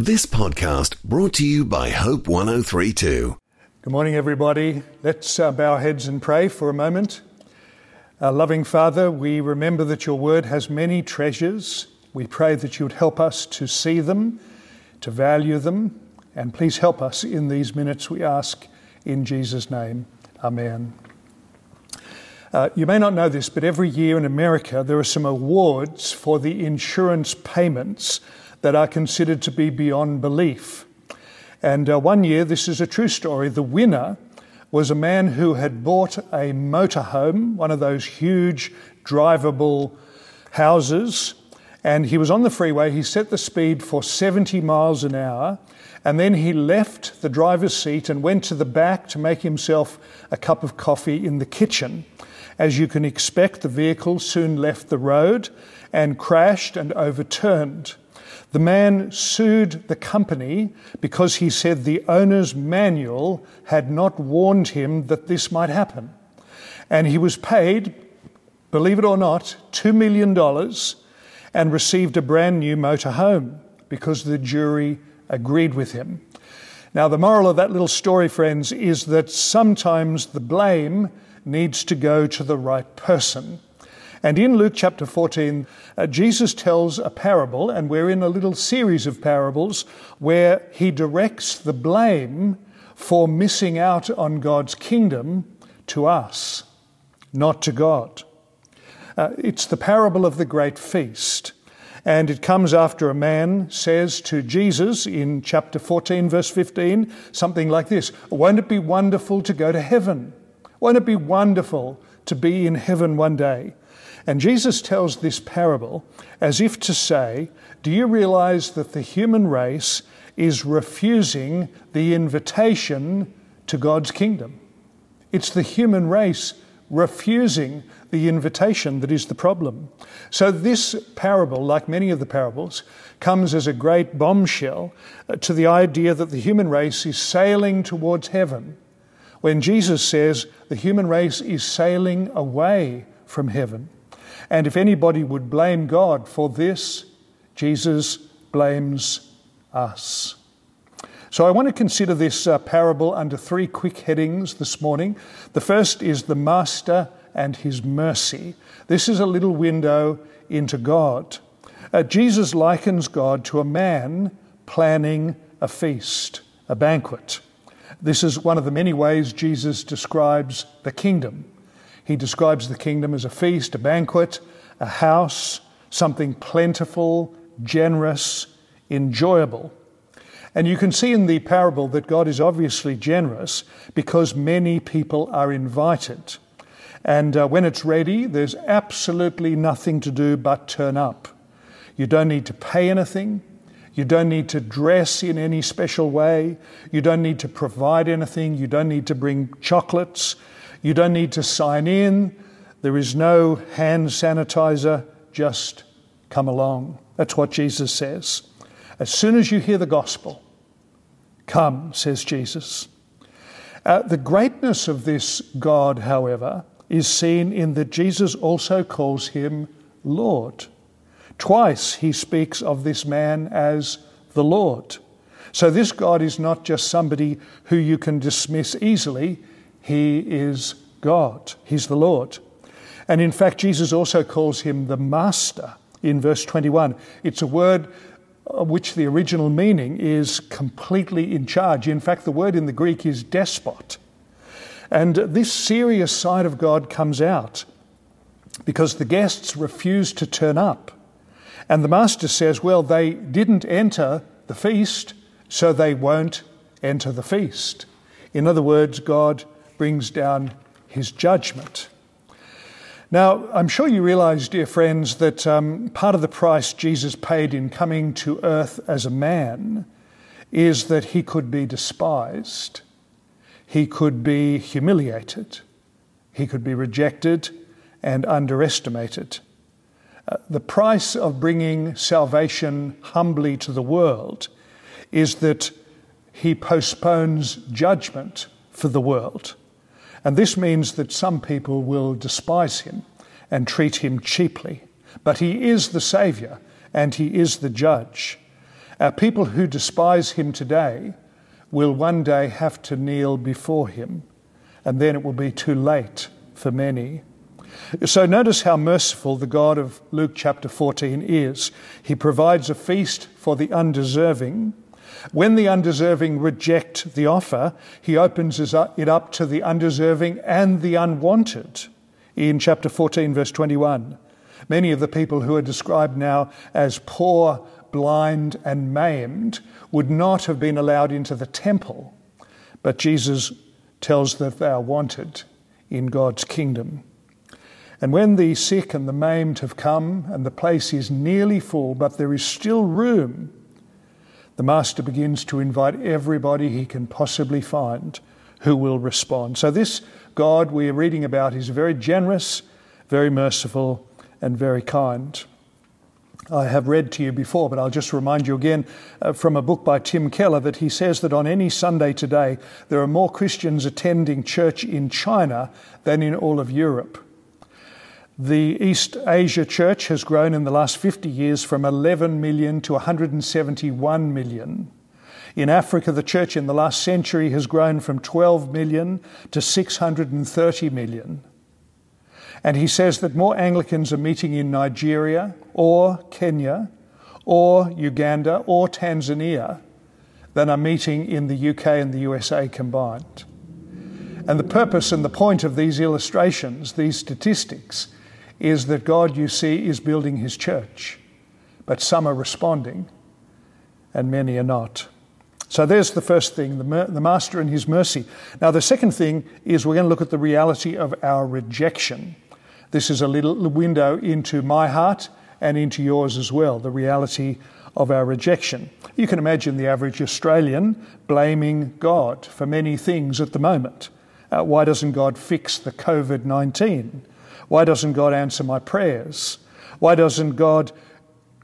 This podcast brought to you by Hope 1032. Good morning, everybody. Let's uh, bow our heads and pray for a moment. Our loving Father, we remember that your word has many treasures. We pray that you would help us to see them, to value them, and please help us in these minutes, we ask in Jesus' name. Amen. Uh, you may not know this, but every year in America there are some awards for the insurance payments that are considered to be beyond belief. And uh, one year, this is a true story, the winner was a man who had bought a motorhome, one of those huge drivable houses, and he was on the freeway. He set the speed for 70 miles an hour, and then he left the driver's seat and went to the back to make himself a cup of coffee in the kitchen. As you can expect, the vehicle soon left the road and crashed and overturned. The man sued the company because he said the owner's manual had not warned him that this might happen. And he was paid, believe it or not, $2 million and received a brand new motor home because the jury agreed with him. Now, the moral of that little story, friends, is that sometimes the blame needs to go to the right person. And in Luke chapter 14, uh, Jesus tells a parable, and we're in a little series of parables where he directs the blame for missing out on God's kingdom to us, not to God. Uh, it's the parable of the great feast. And it comes after a man says to Jesus in chapter 14, verse 15, something like this Won't it be wonderful to go to heaven? Won't it be wonderful to be in heaven one day? And Jesus tells this parable as if to say, Do you realize that the human race is refusing the invitation to God's kingdom? It's the human race refusing the invitation that is the problem. So, this parable, like many of the parables, comes as a great bombshell uh, to the idea that the human race is sailing towards heaven, when Jesus says the human race is sailing away from heaven. And if anybody would blame God for this, Jesus blames us. So I want to consider this uh, parable under three quick headings this morning. The first is the Master and his mercy. This is a little window into God. Uh, Jesus likens God to a man planning a feast, a banquet. This is one of the many ways Jesus describes the kingdom. He describes the kingdom as a feast, a banquet, a house, something plentiful, generous, enjoyable. And you can see in the parable that God is obviously generous because many people are invited. And uh, when it's ready, there's absolutely nothing to do but turn up. You don't need to pay anything. You don't need to dress in any special way. You don't need to provide anything. You don't need to bring chocolates. You don't need to sign in. There is no hand sanitizer. Just come along. That's what Jesus says. As soon as you hear the gospel, come, says Jesus. Uh, the greatness of this God, however, is seen in that Jesus also calls him Lord. Twice he speaks of this man as the Lord. So this God is not just somebody who you can dismiss easily, he is God. He's the Lord. And in fact, Jesus also calls him the Master in verse 21. It's a word uh, which the original meaning is completely in charge. In fact, the word in the Greek is despot. And this serious side of God comes out because the guests refuse to turn up. And the master says, well, they didn't enter the feast, so they won't enter the feast. In other words, God brings down his judgment. Now, I'm sure you realize, dear friends, that um, part of the price Jesus paid in coming to earth as a man is that he could be despised, he could be humiliated, he could be rejected and underestimated. Uh, the price of bringing salvation humbly to the world is that he postpones judgment for the world. And this means that some people will despise him and treat him cheaply. But he is the Saviour and he is the judge. Our people who despise him today will one day have to kneel before him, and then it will be too late for many. So notice how merciful the God of Luke chapter 14 is. He provides a feast for the undeserving. When the undeserving reject the offer, he opens it up to the undeserving and the unwanted. In chapter 14, verse 21, many of the people who are described now as poor, blind, and maimed would not have been allowed into the temple, but Jesus tells that they are wanted in God's kingdom. And when the sick and the maimed have come and the place is nearly full, but there is still room, the Master begins to invite everybody he can possibly find who will respond. So, this God we are reading about is very generous, very merciful, and very kind. I have read to you before, but I'll just remind you again uh, from a book by Tim Keller that he says that on any Sunday today, there are more Christians attending church in China than in all of Europe. The East Asia Church has grown in the last 50 years from 11 million to 171 million. In Africa, the church in the last century has grown from 12 million to 630 million. And he says that more Anglicans are meeting in Nigeria or Kenya or Uganda or Tanzania than are meeting in the UK and the USA combined. And the purpose and the point of these illustrations, these statistics, is that God, you see, is building his church. But some are responding and many are not. So there's the first thing, the, the Master and his mercy. Now, the second thing is we're going to look at the reality of our rejection. This is a little window into my heart and into yours as well, the reality of our rejection. You can imagine the average Australian blaming God for many things at the moment. Uh, why doesn't God fix the COVID 19? Why doesn't God answer my prayers? Why doesn't God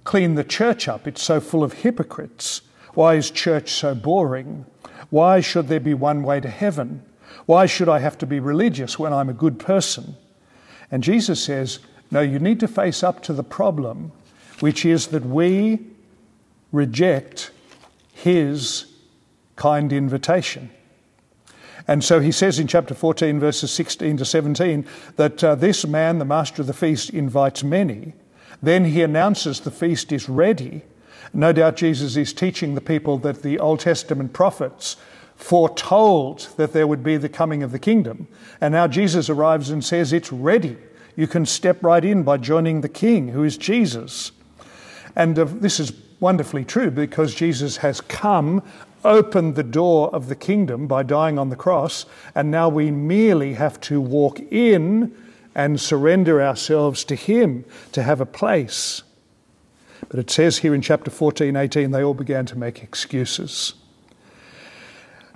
clean the church up? It's so full of hypocrites. Why is church so boring? Why should there be one way to heaven? Why should I have to be religious when I'm a good person? And Jesus says, No, you need to face up to the problem, which is that we reject His kind invitation. And so he says in chapter 14, verses 16 to 17, that uh, this man, the master of the feast, invites many. Then he announces the feast is ready. No doubt Jesus is teaching the people that the Old Testament prophets foretold that there would be the coming of the kingdom. And now Jesus arrives and says, It's ready. You can step right in by joining the king, who is Jesus. And uh, this is wonderfully true because Jesus has come opened the door of the kingdom by dying on the cross, and now we merely have to walk in and surrender ourselves to Him to have a place. But it says here in chapter 14, 18, they all began to make excuses.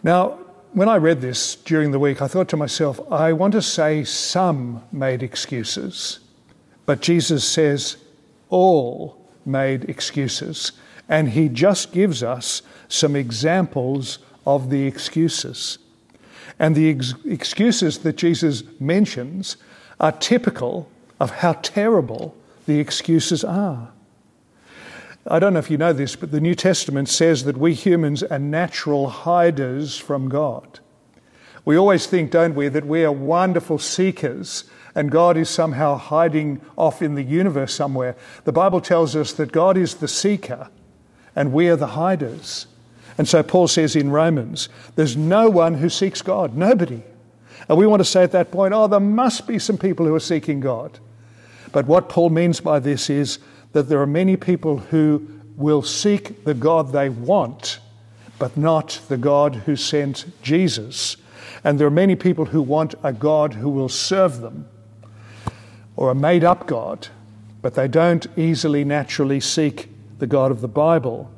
Now, when I read this during the week, I thought to myself, I want to say some made excuses, but Jesus says all made excuses. And he just gives us some examples of the excuses. And the ex- excuses that Jesus mentions are typical of how terrible the excuses are. I don't know if you know this, but the New Testament says that we humans are natural hiders from God. We always think, don't we, that we are wonderful seekers and God is somehow hiding off in the universe somewhere. The Bible tells us that God is the seeker and we are the hiders. And so Paul says in Romans, there's no one who seeks God, nobody. And we want to say at that point, oh, there must be some people who are seeking God. But what Paul means by this is that there are many people who will seek the God they want, but not the God who sent Jesus. And there are many people who want a God who will serve them, or a made up God, but they don't easily, naturally seek the God of the Bible.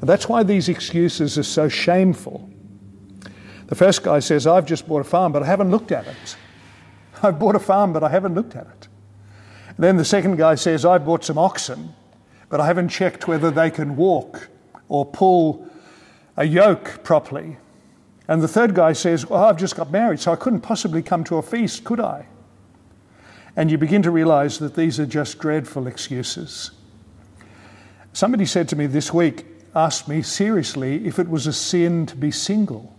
And that's why these excuses are so shameful. The first guy says, I've just bought a farm, but I haven't looked at it. I've bought a farm, but I haven't looked at it. And then the second guy says, I've bought some oxen, but I haven't checked whether they can walk or pull a yoke properly. And the third guy says, Well, I've just got married, so I couldn't possibly come to a feast, could I? And you begin to realize that these are just dreadful excuses. Somebody said to me this week, asked me seriously if it was a sin to be single.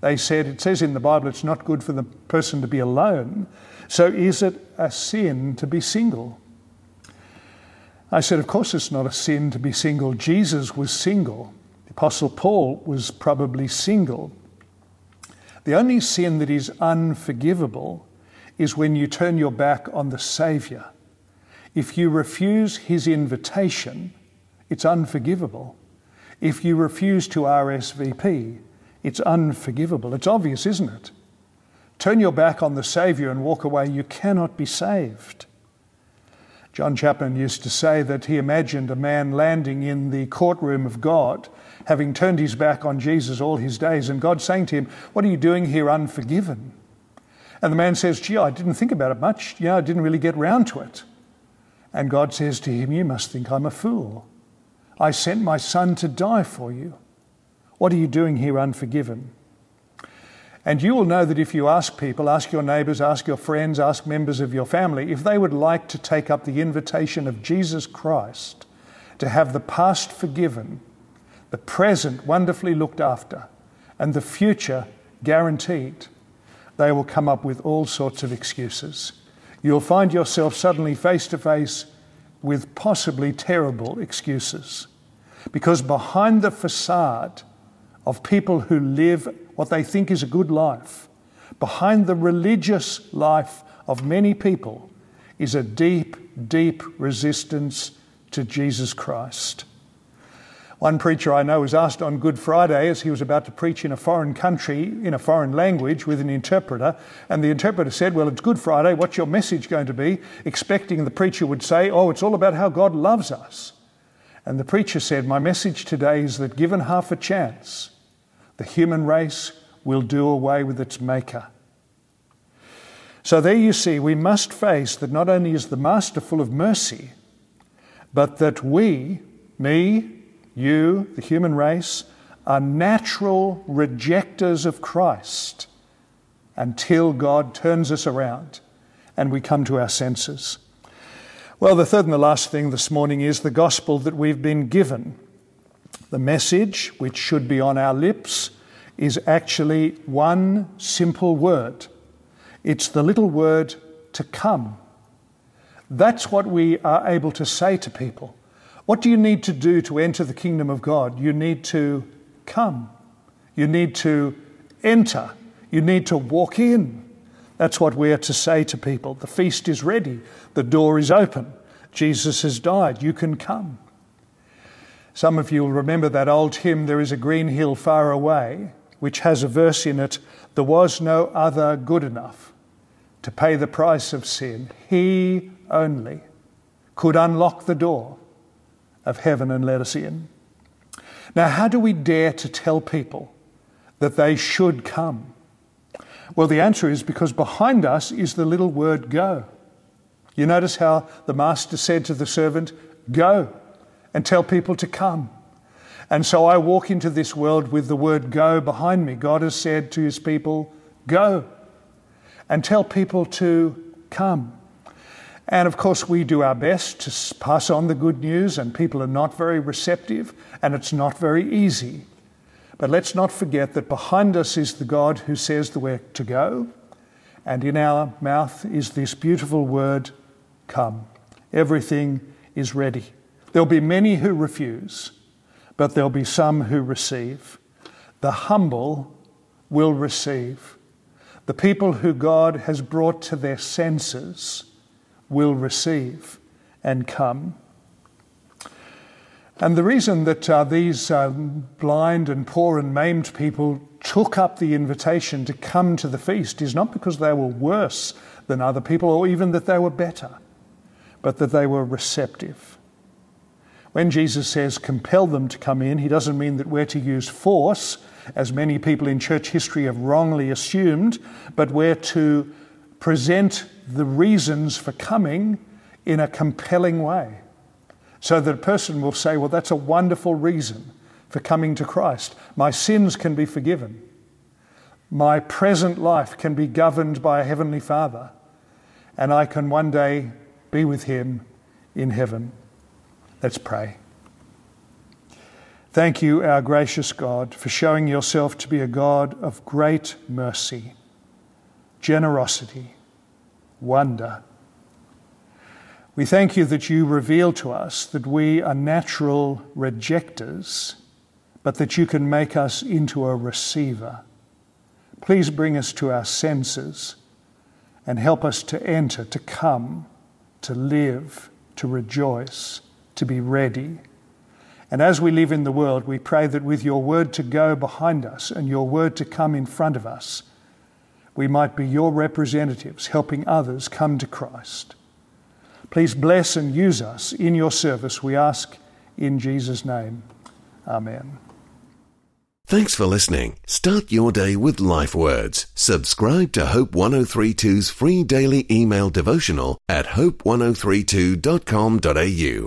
They said, it says in the Bible it's not good for the person to be alone. So is it a sin to be single? I said, Of course it's not a sin to be single. Jesus was single. The Apostle Paul was probably single. The only sin that is unforgivable is when you turn your back on the Saviour. If you refuse his invitation, it's unforgivable. If you refuse to RSVP, it's unforgivable. It's obvious, isn't it? Turn your back on the Saviour and walk away, you cannot be saved. John Chapman used to say that he imagined a man landing in the courtroom of God, having turned his back on Jesus all his days, and God saying to him, What are you doing here unforgiven? And the man says, Gee, I didn't think about it much. Yeah, I didn't really get round to it. And God says to him, You must think I'm a fool. I sent my son to die for you. What are you doing here unforgiven? And you will know that if you ask people, ask your neighbours, ask your friends, ask members of your family, if they would like to take up the invitation of Jesus Christ to have the past forgiven, the present wonderfully looked after, and the future guaranteed, they will come up with all sorts of excuses. You'll find yourself suddenly face to face with possibly terrible excuses. Because behind the facade of people who live what they think is a good life, behind the religious life of many people, is a deep, deep resistance to Jesus Christ. One preacher I know was asked on Good Friday as he was about to preach in a foreign country, in a foreign language, with an interpreter. And the interpreter said, Well, it's Good Friday. What's your message going to be? Expecting the preacher would say, Oh, it's all about how God loves us. And the preacher said, My message today is that given half a chance, the human race will do away with its maker. So there you see, we must face that not only is the Master full of mercy, but that we, me, you, the human race, are natural rejectors of Christ until God turns us around and we come to our senses. Well, the third and the last thing this morning is the gospel that we've been given. The message, which should be on our lips, is actually one simple word. It's the little word to come. That's what we are able to say to people. What do you need to do to enter the kingdom of God? You need to come. You need to enter. You need to walk in. That's what we're to say to people. The feast is ready. The door is open. Jesus has died. You can come. Some of you will remember that old hymn, There is a Green Hill Far Away, which has a verse in it There was no other good enough to pay the price of sin. He only could unlock the door of heaven and let us in. Now, how do we dare to tell people that they should come? Well, the answer is because behind us is the little word go. You notice how the master said to the servant, Go and tell people to come. And so I walk into this world with the word go behind me. God has said to his people, Go and tell people to come. And of course, we do our best to pass on the good news, and people are not very receptive, and it's not very easy. But let's not forget that behind us is the God who says the way to go, and in our mouth is this beautiful word, come. Everything is ready. There'll be many who refuse, but there'll be some who receive. The humble will receive. The people who God has brought to their senses will receive and come. And the reason that uh, these uh, blind and poor and maimed people took up the invitation to come to the feast is not because they were worse than other people or even that they were better, but that they were receptive. When Jesus says compel them to come in, he doesn't mean that we're to use force, as many people in church history have wrongly assumed, but we're to present the reasons for coming in a compelling way. So that a person will say, Well, that's a wonderful reason for coming to Christ. My sins can be forgiven. My present life can be governed by a Heavenly Father. And I can one day be with Him in heaven. Let's pray. Thank you, our gracious God, for showing yourself to be a God of great mercy, generosity, wonder. We thank you that you reveal to us that we are natural rejectors, but that you can make us into a receiver. Please bring us to our senses and help us to enter, to come, to live, to rejoice, to be ready. And as we live in the world, we pray that with your word to go behind us and your word to come in front of us, we might be your representatives, helping others come to Christ. Please bless and use us in your service, we ask in Jesus' name. Amen. Thanks for listening. Start your day with life words. Subscribe to Hope 1032's free daily email devotional at hope1032.com.au.